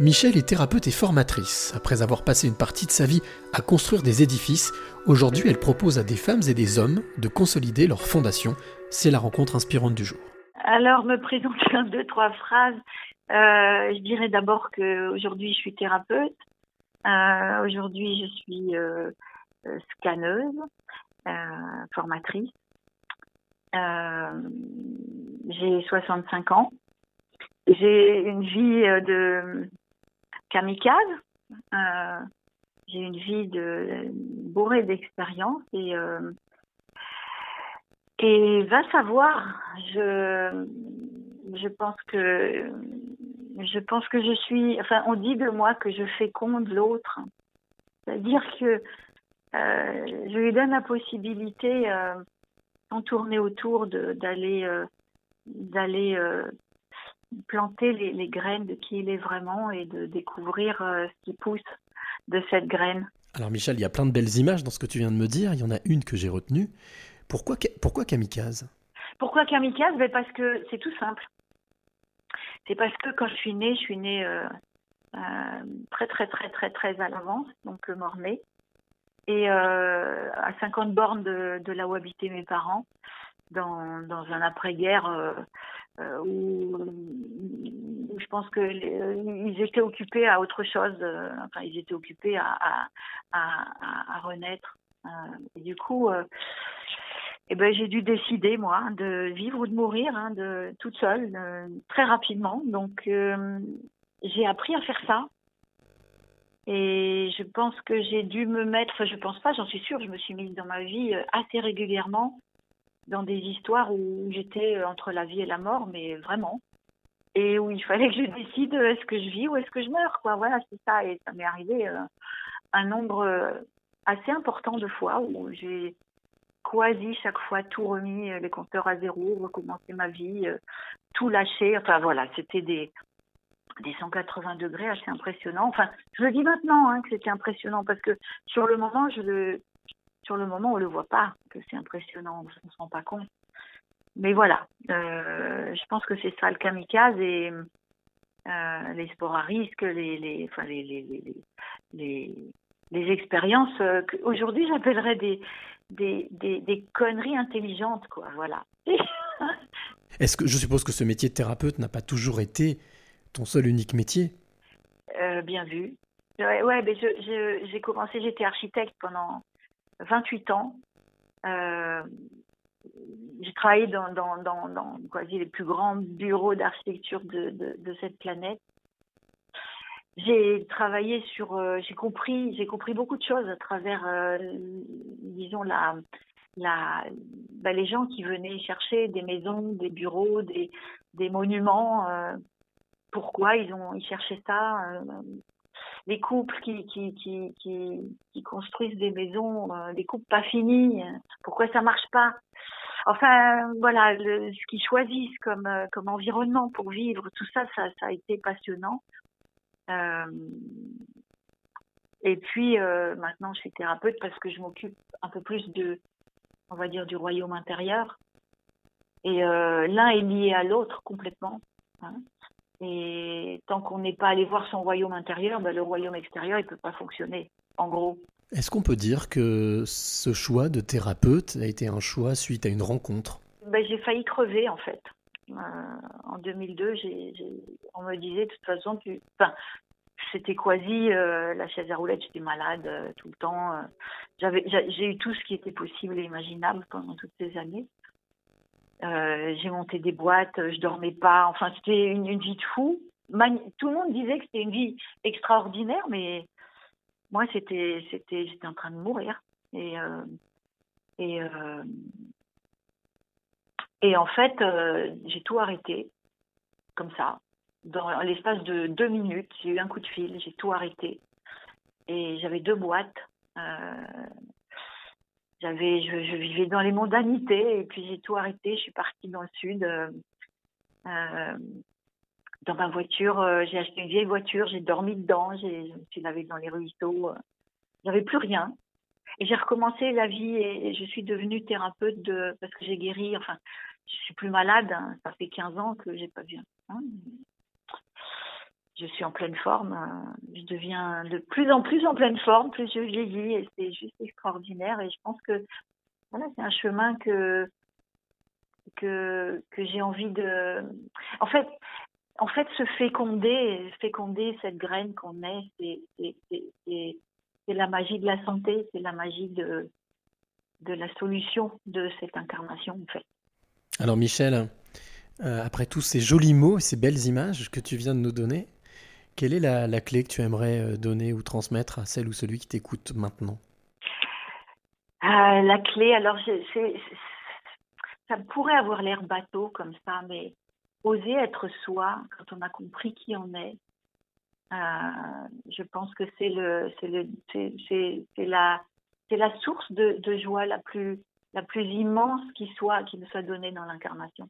Michel est thérapeute et formatrice. Après avoir passé une partie de sa vie à construire des édifices, aujourd'hui elle propose à des femmes et des hommes de consolider leur fondation. C'est la rencontre inspirante du jour. Alors, me présenter en deux, trois phrases. Euh, je dirais d'abord qu'aujourd'hui je suis thérapeute. Euh, aujourd'hui je suis euh, scanneuse, formatrice. j'ai 65 ans. J'ai une vie de kamikaze. Euh, j'ai une vie de bourrée d'expérience et euh, va savoir. Je pense que je pense que je suis. Enfin, on dit de moi que je féconde l'autre. C'est-à-dire que euh, je lui donne la possibilité, euh, sans tourner autour, d'aller d'aller planter les, graines de qui il est vraiment et de découvrir euh, ce qui pousse de cette graine. Alors Michel, il y a plein de belles images dans ce que tu viens de me dire. Il y en a une que j'ai retenue. Pourquoi, pourquoi kamikaze? Pourquoi kamikaze? Ben Parce que c'est tout simple. C'est parce que quand je suis née, je suis née euh, euh, très très très très très à l'avance, donc mort-née. Et à 50 bornes de, de, là où habitaient mes parents, dans, dans un après-guerre euh, où, je pense que ils étaient occupés à autre chose. Euh, enfin, ils étaient occupés à, à, à, renaître. Euh, et du coup, eh ben, j'ai dû décider, moi, de vivre ou de mourir, hein, de toute seule, très rapidement. Donc, j'ai appris à faire ça. Et je pense que j'ai dû me mettre, je pense pas, j'en suis sûre, je me suis mise dans ma vie assez régulièrement dans des histoires où j'étais euh, entre la vie et la mort, mais vraiment. Et où il fallait que je décide euh, est-ce que je vis ou est-ce que je meurs, quoi. Voilà, c'est ça. Et ça m'est arrivé euh, un nombre assez important de fois où j'ai quasi chaque fois tout remis, les compteurs à zéro, recommencé ma vie, tout lâché. Enfin voilà, c'était des, des 180 degrés assez impressionnants. Enfin, je le dis maintenant hein, que c'était impressionnant parce que sur le moment, je le, sur le moment, on le voit pas, que c'est impressionnant, on ne se rend pas compte. Mais voilà, euh, je pense que c'est ça le kamikaze et euh, les sports à risque, les, les, enfin les, les, les, les expériences euh, qu'aujourd'hui j'appellerais des, des, des, des, conneries intelligentes, quoi. Voilà. Est-ce que je suppose que ce métier de thérapeute n'a pas toujours été ton seul unique métier? Euh, Bien vu. Ouais, ouais mais j'ai commencé, j'étais architecte pendant 28 ans. Euh, j'ai travaillé dans, dans, dans, dans, quasi les plus grands bureaux d'architecture de, de, cette planète. J'ai travaillé sur, euh, j'ai compris, j'ai compris beaucoup de choses à travers, euh, disons la, la, bah, les gens qui venaient chercher des maisons, des bureaux, des, des monuments. Pourquoi ils ont, ils cherchaient ça les couples qui, construisent des maisons, euh, des couples pas finis, pourquoi ça marche pas? Enfin, voilà, ce qu'ils choisissent comme, euh, environnement pour vivre, tout ça, ça, a été passionnant. Euh, et puis, euh, maintenant, je suis thérapeute parce que je m'occupe un peu plus de, on va dire, du royaume intérieur. Et l'un est lié à l'autre complètement. Hein. Et tant qu'on n'est pas allé voir son royaume intérieur, ben, le royaume extérieur, il ne peut pas fonctionner, en gros. Est-ce qu'on peut dire que ce choix de thérapeute a été un choix suite à une rencontre? Ben, J'ai failli crever, en fait. Euh, en 2002, on me disait, de toute façon, tu... Enfin, c'était quasi euh, la chaise à roulettes, j'étais malade euh, tout le temps. j'ai eu tout ce qui était possible et imaginable pendant toutes ces années. Euh, j'ai monté des boîtes, je dormais pas. Enfin, c'était une, vie de fou. Tout le monde disait que c'était une vie extraordinaire, mais moi, c'était, c'était, j'étais en train de mourir. Et euh, et euh, et en fait, j'ai tout arrêté comme ça. Dans l'espace de deux minutes, j'ai eu un coup de fil, j'ai tout arrêté. Et j'avais deux boîtes. J'avais, je, vivais dans les mondanités et puis j'ai tout arrêté. Je suis partie dans le sud. Euh, euh, dans ma voiture, euh, j'ai acheté une vieille voiture, j'ai dormi dedans, je me suis lavée dans les ruisseaux. J'avais plus rien. Et j'ai recommencé la vie et, je suis devenue thérapeute parce que j'ai guéri. Enfin, je suis plus malade. Hein. ça fait 15 ans que j'ai pas vu. Hein. Je suis en pleine forme. euh, Je deviens de plus en plus en pleine forme, plus je vieillis et c'est juste extraordinaire. Et je pense que voilà, c'est un chemin que que que j'ai envie de. En fait, en fait, se féconder, féconder cette graine qu'on est, c'est la magie de la santé, c'est la magie de de la solution de cette incarnation en fait. Alors Michel, euh, après tous ces jolis mots, ces belles images que tu viens de nous donner, quelle est la, la clé que tu aimerais euh, donner ou transmettre à celle ou celui qui t'écoute maintenant? Ah, la clé, alors je- ça pourrait avoir l'air bateau comme ça, mais oser être soi quand on a compris qui on est, euh, je pense que c'est le, c'est le, c'est, c'est, la, c'est la source de, de joie la plus, la plus immense qui soit, qui nous soit donnée dans l'incarnation.